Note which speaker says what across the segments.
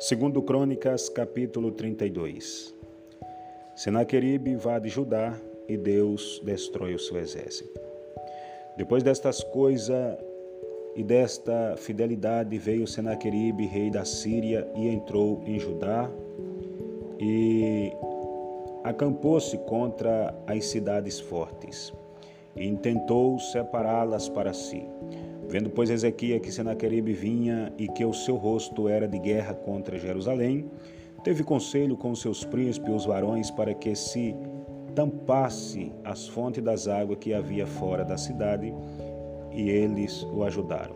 Speaker 1: Segundo Crônicas, capítulo 32. Senaqueribe invade Judá e Deus destrói o seu exército. Depois destas coisas e desta fidelidade veio Senaqueribe, rei da Síria, e entrou em Judá e acampou-se contra as cidades fortes e intentou separá-las para si. Vendo, pois, Ezequias que Senaqueribe vinha e que o seu rosto era de guerra contra Jerusalém, teve conselho com seus príncipes, os varões, para que se tampasse as fontes das águas que havia fora da cidade, e eles o ajudaram.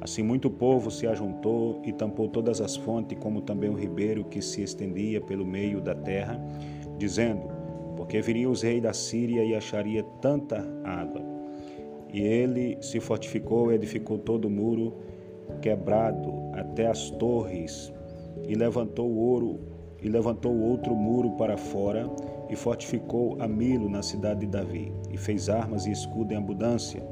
Speaker 1: Assim muito povo se ajuntou e tampou todas as fontes, como também o ribeiro que se estendia pelo meio da terra, dizendo: Porque viria os reis da Síria e acharia tanta água. E ele se fortificou e edificou todo o muro quebrado até as torres e levantou o ouro e levantou outro muro para fora e fortificou a Milo na cidade de Davi e fez armas e escudo em abundância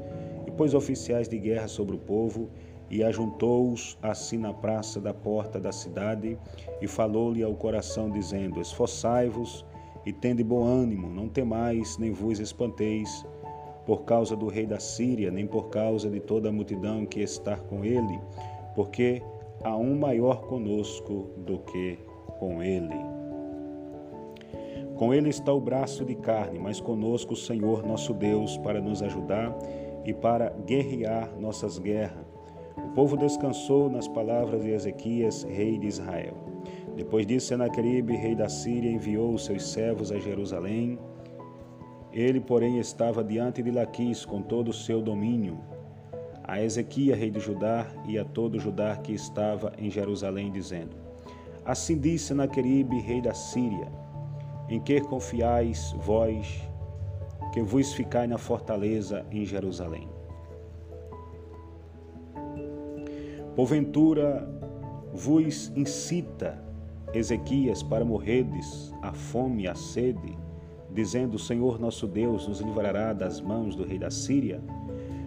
Speaker 1: e pôs oficiais de guerra sobre o povo e ajuntou-os assim na praça da porta da cidade e falou-lhe ao coração dizendo esforçai-vos e tende bom ânimo não temais nem vos espanteis por causa do rei da Síria, nem por causa de toda a multidão que está com ele, porque há um maior conosco do que com ele. Com ele está o braço de carne, mas conosco o Senhor nosso Deus para nos ajudar e para guerrear nossas guerras. O povo descansou nas palavras de Ezequias, rei de Israel. Depois disso, Senaqueribe, rei da Síria, enviou seus servos a Jerusalém ele, porém, estava diante de Laquis com todo o seu domínio, a Ezequias, rei de Judá, e a todo Judá que estava em Jerusalém, dizendo: Assim disse Senaqueribe, rei da Síria: Em que confiais vós, que vos ficai na fortaleza em Jerusalém? Porventura vos incita Ezequias para morredes a fome a sede, dizendo: O Senhor nosso Deus nos livrará das mãos do rei da Síria?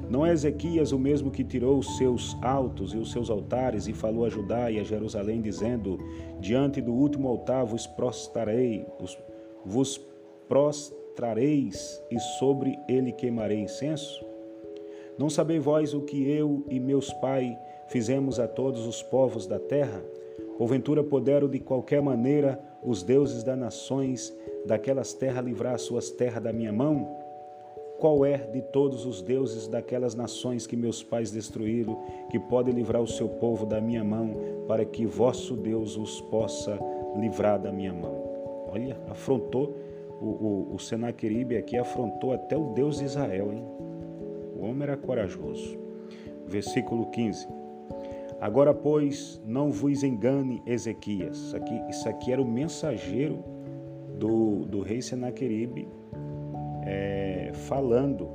Speaker 1: Não é Ezequias o mesmo que tirou os seus altos e os seus altares e falou a Judá e a Jerusalém, dizendo: Diante do último altar vos prostrarei, vos prostrareis e sobre ele queimarei incenso? Não sabeis vós o que eu e meus pais fizemos a todos os povos da terra? Porventura puderam de qualquer maneira os deuses das nações daquelas terras livrar as suas terras da minha mão? Qual é de todos os deuses daquelas nações que meus pais destruíram, que pode livrar o seu povo da minha mão, para que vosso Deus os possa livrar da minha mão? Olha, afrontou o, o, o Senaqueribe aqui, afrontou até o Deus de Israel, hein? O homem era corajoso. Versículo 15. Agora, pois, não vos engane Ezequias. Isso aqui, isso aqui era o mensageiro do, do rei Senaqueribe é, falando,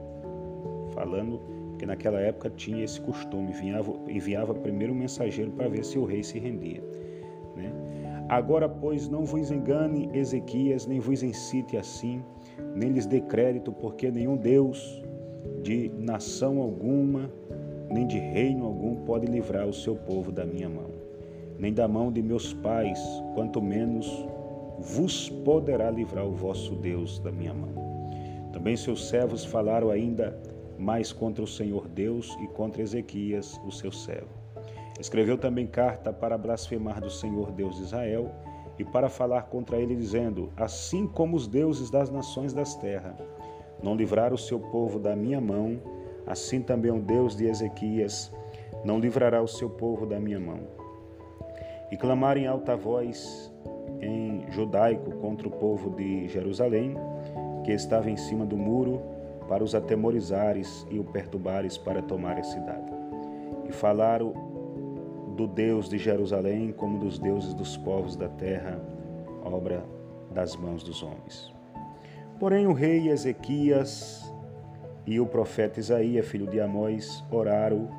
Speaker 1: falando, porque naquela época tinha esse costume, enviava, enviava primeiro um mensageiro para ver se o rei se rendia. Né? Agora, pois, não vos engane Ezequias, nem vos incite assim, nem lhes dê crédito, porque nenhum Deus de nação alguma, nem de reino algum pode livrar o seu povo da minha mão, nem da mão de meus pais, quanto menos vos poderá livrar o vosso Deus da minha mão. Também seus servos falaram ainda mais contra o Senhor Deus e contra Ezequias, o seu servo. Escreveu também carta para blasfemar do Senhor Deus de Israel e para falar contra ele, dizendo: Assim como os deuses das nações das terras não livraram o seu povo da minha mão, assim também o Deus de Ezequias não livrará o seu povo da minha mão. E clamar em alta voz em judaico contra o povo de Jerusalém, que estava em cima do muro, para os atemorizares e o perturbares para tomar a cidade. E falaram do Deus de Jerusalém como dos deuses dos povos da terra, obra das mãos dos homens. Porém, o rei Ezequias e o profeta Isaías, filho de Amós, oraram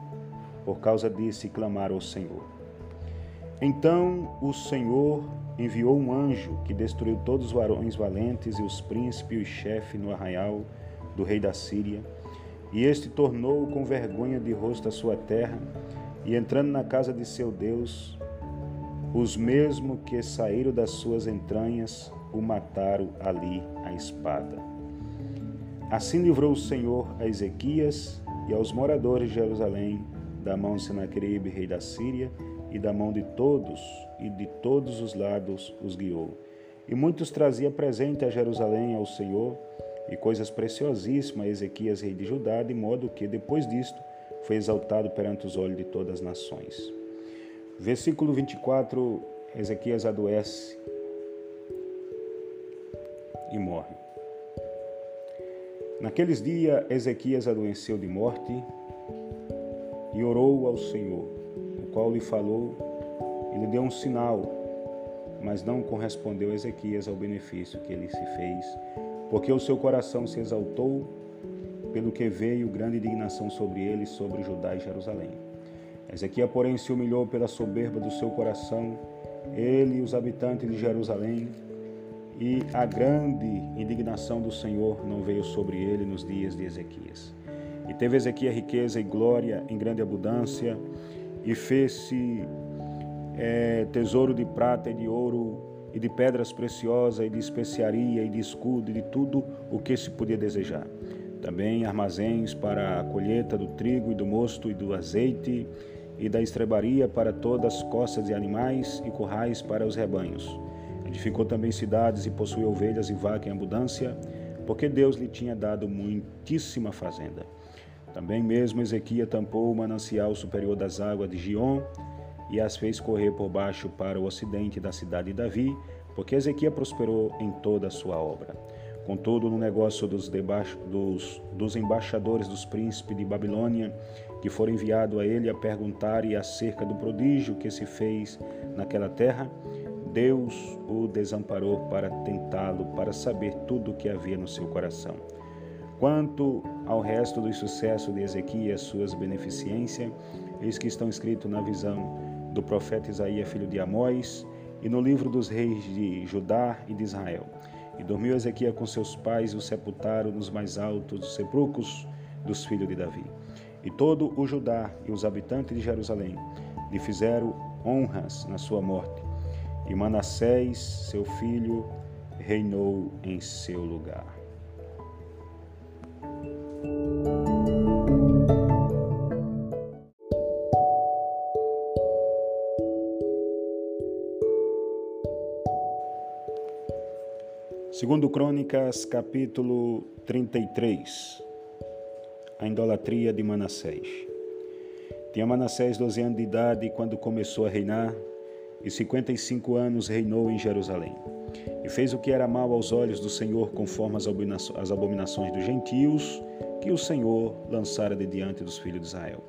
Speaker 1: por causa disso e clamaram ao Senhor. Então o Senhor enviou um anjo que destruiu todos os varões valentes e os príncipes e os chefes no arraial do rei da Síria. E este tornou com vergonha de rosto a sua terra, e entrando na casa de seu Deus, os mesmos que saíram das suas entranhas o mataram ali a espada. Assim livrou o Senhor a Ezequias e aos moradores de Jerusalém da mão de Senaqueribe, rei da Síria, e da mão de todos e de todos os lados os guiou. E muitos trazia presente a Jerusalém ao Senhor e coisas preciosíssimas a Ezequias, rei de Judá, de modo que, depois disto, foi exaltado perante os olhos de todas as nações. Versículo 24: Ezequias adoece e morre. Naqueles dias, Ezequias adoeceu de morte e orou ao Senhor, qual lhe falou e lhe deu um sinal, mas não correspondeu Ezequias ao benefício que ele se fez, porque o seu coração se exaltou, pelo que veio grande indignação sobre ele, sobre Judá e Jerusalém. Ezequias, porém, se humilhou pela soberba do seu coração, ele e os habitantes de Jerusalém, e a grande indignação do Senhor não veio sobre ele nos dias de Ezequias. E teve Ezequias riqueza e glória em grande abundância, e fez-se é, tesouro de prata e de ouro, e de pedras preciosas, e de especiaria, e de escudo, e de tudo o que se podia desejar. Também armazéns para a colheita do trigo e do mosto e do azeite, e da estrebaria para todas as costas de animais, e currais para os rebanhos Edificou também cidades e possuiu ovelhas e vaca em abundância, porque Deus lhe tinha dado muitíssima fazenda. Também mesmo Ezequias tampou o manancial superior das águas de Gion e as fez correr por baixo para o ocidente da cidade de Davi, porque Ezequias prosperou em toda a sua obra. Contudo, no negócio dos, dos, dos embaixadores dos príncipes de Babilônia, que foram enviados a ele a perguntar-lhe acerca do prodígio que se fez naquela terra, Deus o desamparou para tentá-lo, para saber tudo o que havia no seu coração. Quanto ao resto do sucesso de Ezequias as suas beneficências, eis que estão escritos na visão do profeta Isaías, filho de Amós, e no livro dos reis de Judá e de Israel. E dormiu Ezequias com seus pais e o sepultaram nos mais altos dos sepulcros dos filhos de Davi. E todo o Judá e os habitantes de Jerusalém lhe fizeram honras na sua morte e Manassés, seu filho, reinou em seu lugar. Segundo Crônicas, capítulo 33, a idolatria de Manassés. Tinha Manassés 12 anos de idade quando começou a reinar e cinquenta e cinco anos reinou em Jerusalém. E fez o que era mal aos olhos do Senhor, conforme as abominações dos gentios, que o Senhor lançara de diante dos filhos de Israel.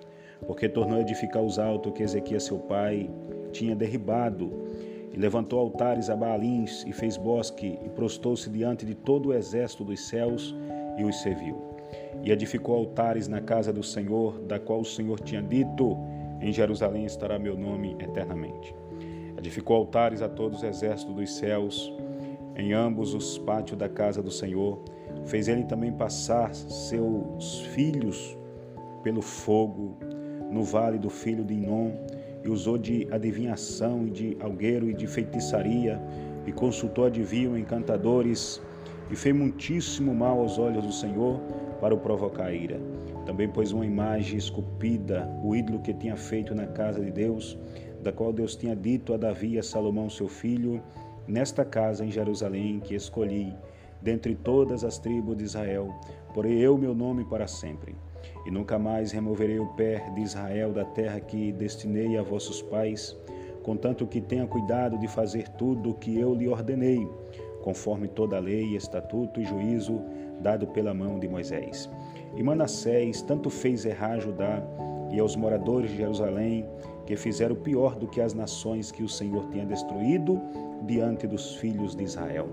Speaker 1: Porque tornou a edificar os altos que Ezequias seu pai tinha derribado, e levantou altares a Baalins, e fez bosque, e prostou-se diante de todo o exército dos céus, e os serviu. E edificou altares na casa do Senhor, da qual o Senhor tinha dito: Em Jerusalém estará meu nome eternamente. Edificou altares a todos os exércitos dos céus, em ambos os pátios da casa do Senhor. Fez ele também passar seus filhos pelo fogo no vale do filho de Inom, e usou de adivinhação e de algueiro e de feitiçaria, e consultou adivinhos, encantadores, e fez muitíssimo mal aos olhos do Senhor para o provocar a ira. Também pôs uma imagem esculpida, o ídolo que tinha feito na casa de Deus, da qual Deus tinha dito a Davi e a Salomão seu filho, nesta casa em Jerusalém que escolhi, dentre todas as tribos de Israel, porei eu meu nome para sempre. E nunca mais removerei o pé de Israel da terra que destinei a vossos pais, contanto que tenha cuidado de fazer tudo o que eu lhe ordenei, conforme toda a lei, estatuto e juízo dado pela mão de Moisés. E Manassés tanto fez errar Judá e aos moradores de Jerusalém, que fizeram pior do que as nações que o Senhor tinha destruído diante dos filhos de Israel.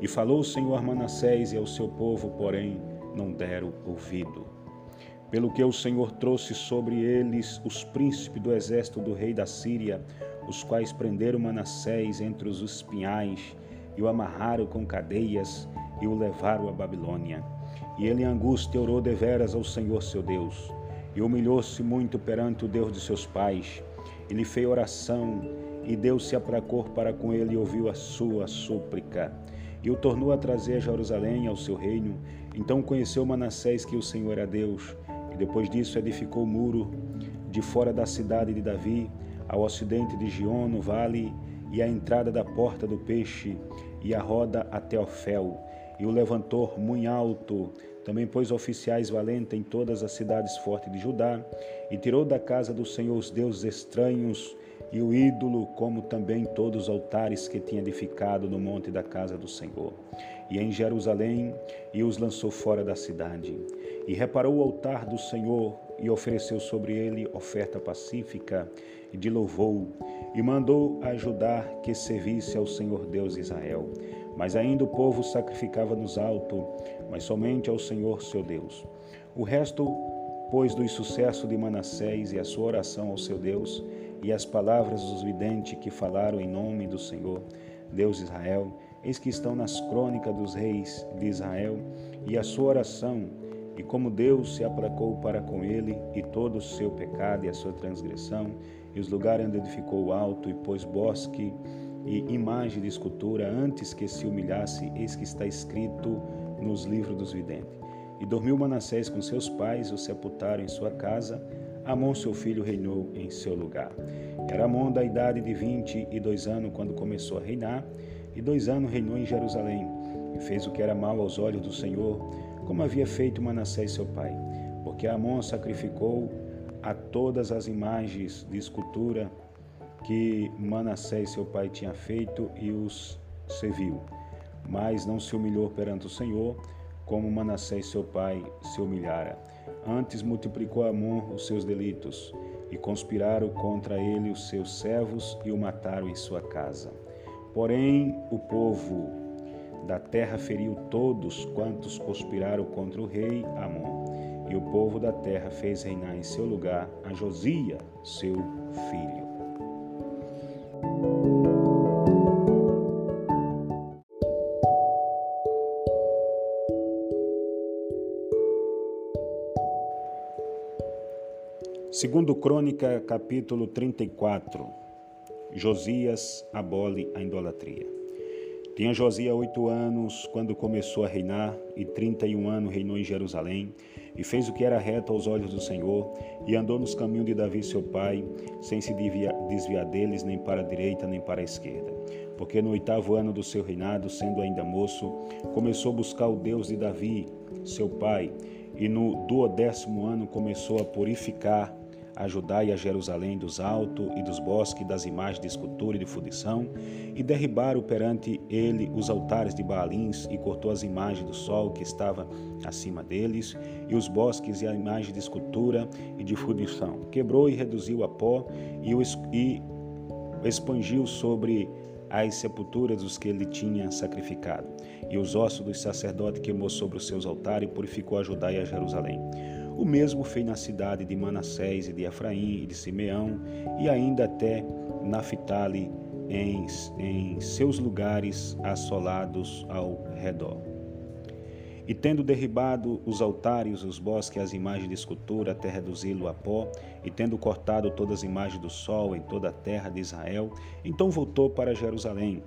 Speaker 1: E falou o Senhor a Manassés e ao seu povo, porém não deram ouvido. Pelo que o Senhor trouxe sobre eles os príncipes do exército do rei da Síria, os quais prenderam Manassés entre os espinhais e o amarraram com cadeias e o levaram a Babilônia. E ele em angústia orou deveras ao Senhor seu Deus e humilhou-se muito perante o Deus de seus pais. Ele fez oração e Deus se aplacou para com ele e ouviu a sua súplica. E o tornou a trazer a Jerusalém ao seu reino. Então conheceu Manassés que o Senhor era Deus, e depois disso edificou o muro de fora da cidade de Davi, ao ocidente de Gion, no vale, e a entrada da porta do peixe, e a roda até Ofel, e o levantou muito alto, também pôs oficiais valentes em todas as cidades fortes de Judá, e tirou da casa do Senhor os deuses estranhos e o ídolo, como também todos os altares que tinha edificado no monte da casa do Senhor. E em Jerusalém, e os lançou fora da cidade. E reparou o altar do Senhor, e ofereceu sobre ele oferta pacífica, e de louvou, e mandou ajudar que servisse ao Senhor Deus Israel. Mas ainda o povo sacrificava nos altos, mas somente ao Senhor seu Deus. O resto, pois, do sucesso de Manassés e a sua oração ao seu Deus, e as palavras dos videntes que falaram em nome do Senhor, Deus de Israel, eis que estão nas crônicas dos reis de Israel, e a sua oração, e como Deus se aplacou para com ele, e todo o seu pecado e a sua transgressão, e os lugares onde edificou alto, e pôs bosque, e imagem de escultura antes que se humilhasse, eis que está escrito nos livros dos videntes. E dormiu Manassés com seus pais, o sepultaram em sua casa. Amon, seu filho, reinou em seu lugar. Era Amon da idade de vinte e dois anos quando começou a reinar, e dois anos reinou em Jerusalém, e fez o que era mal aos olhos do Senhor, como havia feito Manassés seu pai, porque Amon sacrificou a todas as imagens de escultura que Manassés seu pai tinha feito e os serviu. Mas não se humilhou perante o Senhor, como Manassés seu pai se humilhara. Antes multiplicou Amon os seus delitos, e conspiraram contra ele os seus servos e o mataram em sua casa. Porém, o povo da terra feriu todos quantos conspiraram contra o rei Amon. E o povo da terra fez reinar em seu lugar a Josia, seu filho. Segundo Crônica, capítulo 34, Josias abole a idolatria. Tinha Josias oito anos quando começou a reinar, e trinta e um anos reinou em Jerusalém, e fez o que era reto aos olhos do Senhor, e andou nos caminhos de Davi seu pai, sem se desviar deles nem para a direita nem para a esquerda. Porque no oitavo ano do seu reinado, sendo ainda moço, começou a buscar o Deus de Davi, seu pai, e no duodécimo ano começou a purificar a Judá e a Jerusalém dos altos e dos bosques das imagens de escultura e de fundição, e derribaram perante ele os altares de Baalins, e cortou as imagens do sol que estava acima deles, e os bosques e a imagem de escultura e de fundição. Quebrou e reduziu a pó, e o e sobre as sepulturas dos que ele tinha sacrificado. E os ossos dos sacerdotes queimou sobre os seus altares e purificou a Judá e a Jerusalém. O mesmo fez na cidade de Manassés e de Efraim e de Simeão e ainda até Naphtali em, em seus lugares assolados ao redor. E tendo derribado os altares, os bosques, as imagens de escultura, até reduzi-lo a pó, e tendo cortado todas as imagens do sol em toda a terra de Israel, então voltou para Jerusalém.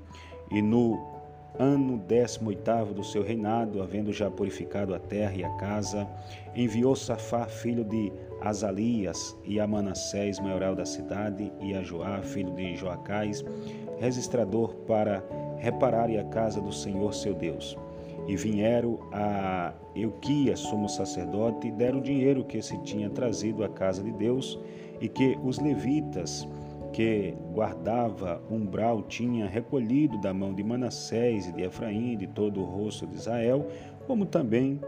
Speaker 1: E no ano 18 do seu reinado, havendo já purificado a terra e a casa, enviou Safá, filho de Azalias, e a Manassés, maioral da cidade, e a Joá, filho de Joacás, registrador, para repararem a casa do Senhor seu Deus. E vieram a Euquias, sumo sacerdote, e deram o dinheiro que se tinha trazido à casa de Deus, e que os levitas, que guardava umbral tinha recolhido da mão de Manassés e de Efraim, de todo o rosto de Israel, como também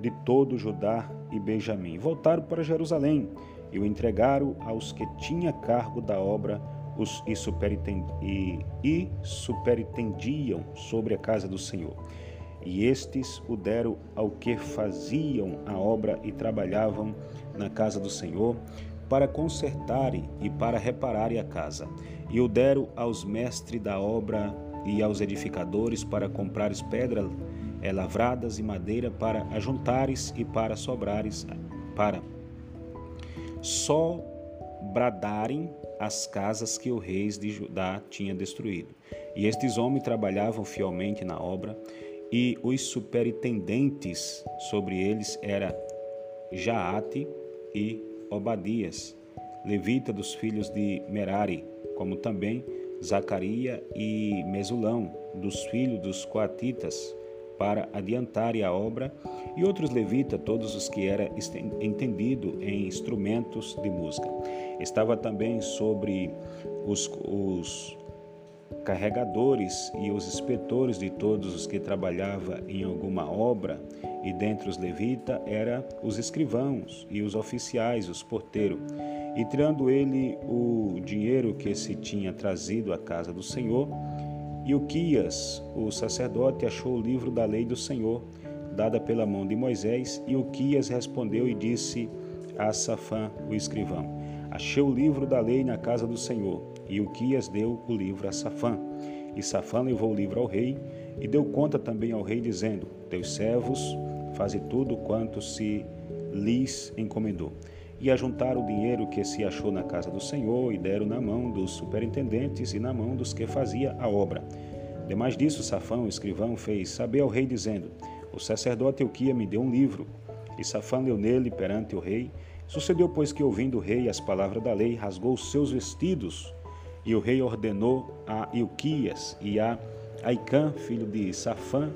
Speaker 1: de todo Judá e Benjamim. Voltaram para Jerusalém e o entregaram aos que tinha cargo da obra os, e, e, superentendiam sobre a casa do Senhor. E estes o deram ao que faziam a obra e trabalhavam na casa do Senhor, para consertarem e para repararem a casa, e o deram aos mestres da obra e aos edificadores para comprares pedras é, lavradas e madeira para ajuntares e para sobrares, para só bradarem as casas que o rei de Judá tinha destruído. E estes homens trabalhavam fielmente na obra, e os superintendentes sobre eles era Jaate e Obadias, levita dos filhos de Merari, como também Zacaria e Mesulão, dos filhos dos coatitas, para adiantarem a obra, e outros levitas, todos os que era entendido em instrumentos de música. Estava também sobre os, os carregadores e os inspetores de todos os que trabalhavam em alguma obra, e dentre os levitas era os escrivãos e os oficiais, os porteiros. E tirando ele o dinheiro que se tinha trazido à casa do Senhor, e o sacerdote, achou o livro da lei do Senhor, dada pela mão de Moisés, e Uquias respondeu e disse a Safã, o escrivão: Achei o livro da lei na casa do Senhor. E Uquias deu o livro a Safã. E Safã levou o livro ao rei e deu conta também ao rei, dizendo: Teus servos fazem tudo quanto se lhes encomendou. E ajuntaram o dinheiro que se achou na casa do Senhor e deram na mão dos superintendentes e na mão dos que fazia a obra. Demais disso, Safã, o escrivão, fez saber ao rei, dizendo: O sacerdote Euquia me deu um livro. E Safã leu nele perante o rei. Sucedeu, pois, que, ouvindo o rei as palavras da lei, rasgou os seus vestidos e o rei ordenou a Ilquias e a Aicã, filho de Safã,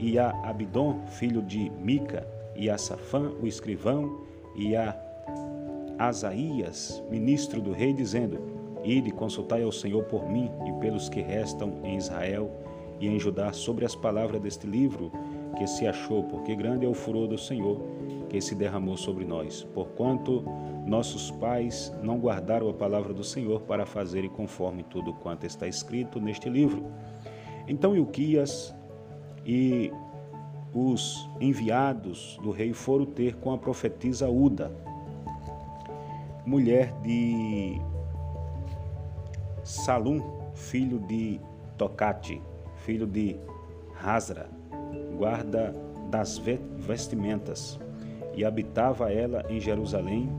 Speaker 1: e a Abidom, filho de Mica, e a Safã, o escrivão, e a Asaías, ministro do rei, dizendo: Ide, consultai ao Senhor por mim e pelos que restam em Israel e em Judá sobre as palavras deste livro que se achou, porque grande é o furor do Senhor que se derramou sobre nós, porquanto nossos pais não guardaram a palavra do Senhor para fazerem conforme tudo quanto está escrito neste livro. Então Ilquias e os enviados do rei foram ter com a profetisa Uda, mulher de Salum, filho de Tocate, filho de Hasra, guarda das vestimentas e habitava ela em Jerusalém,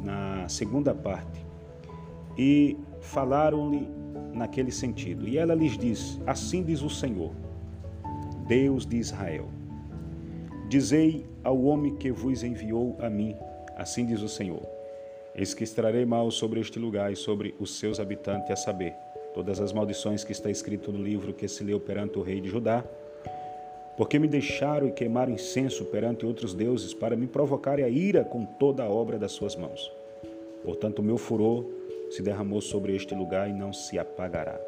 Speaker 1: na segunda parte. E falaram-lhe naquele sentido. E ela lhes disse: Assim diz o Senhor, Deus de Israel: Dizei ao homem que vos enviou a mim, assim diz o Senhor: Eis que estrarei mal sobre este lugar e sobre os seus habitantes, a saber, todas as maldições que está escrito no livro que se leu perante o rei de Judá porque me deixaram e queimaram incenso perante outros deuses para me provocarem a ira com toda a obra das suas mãos. Portanto, o meu furor se derramou sobre este lugar e não se apagará.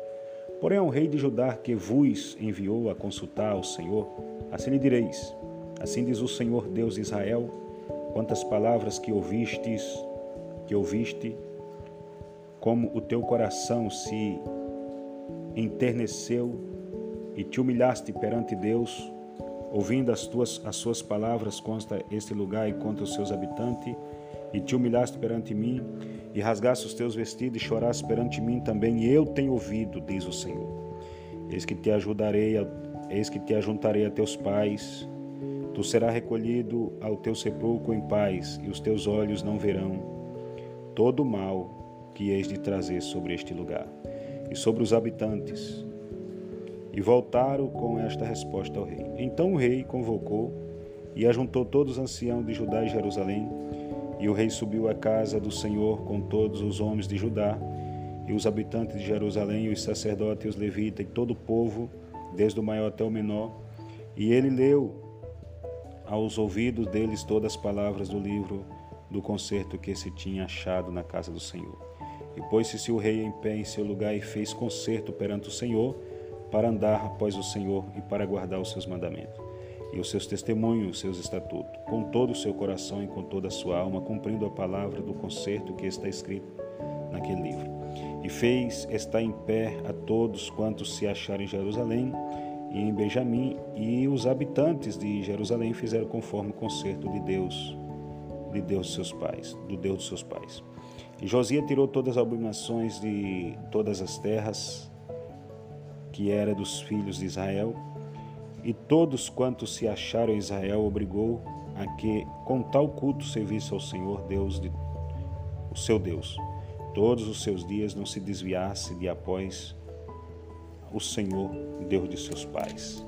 Speaker 1: Porém, ao rei de Judá que vos enviou a consultar ao Senhor, assim lhe direis: Assim diz o Senhor Deus de Israel: quantas palavras que ouvistes, que ouviste, como o teu coração se enterneceu e te humilhaste perante Deus, Ouvindo as, tuas, as suas palavras, consta este lugar e contra os seus habitantes, e te humilhaste perante mim, e rasgaste os teus vestidos, e choraste perante mim também, e eu tenho ouvido, diz o Senhor. Eis que te ajudarei, eis que te ajuntarei a teus pais, tu serás recolhido ao teu sepulcro em paz, e os teus olhos não verão todo o mal que eis de trazer sobre este lugar, e sobre os habitantes, e voltaram com esta resposta ao rei. Então o rei convocou e ajuntou todos os anciãos de Judá e Jerusalém, e o rei subiu à casa do Senhor com todos os homens de Judá, e os habitantes de Jerusalém, os sacerdotes, e os levitas, e todo o povo, desde o maior até o menor, e ele leu aos ouvidos deles todas as palavras do livro do concerto que se tinha achado na casa do Senhor. E pôs-se o rei em pé em seu lugar e fez concerto perante o Senhor, para andar após o Senhor e para guardar os seus mandamentos e os seus testemunhos, os seus estatutos, com todo o seu coração e com toda a sua alma, cumprindo a palavra do concerto que está escrito naquele livro. E fez estar em pé a todos quantos se acharam em Jerusalém e em Benjamim, e os habitantes de Jerusalém fizeram conforme o concerto de Deus, de Deus seus pais, do Deus dos seus pais. E Josias tirou todas as abominações de todas as terras que era dos filhos de Israel, e todos quantos se acharam em Israel obrigou a que com tal culto servisse ao Senhor Deus de o seu Deus. todos os seus dias não se desviasse de após o Senhor, Deus de seus pais.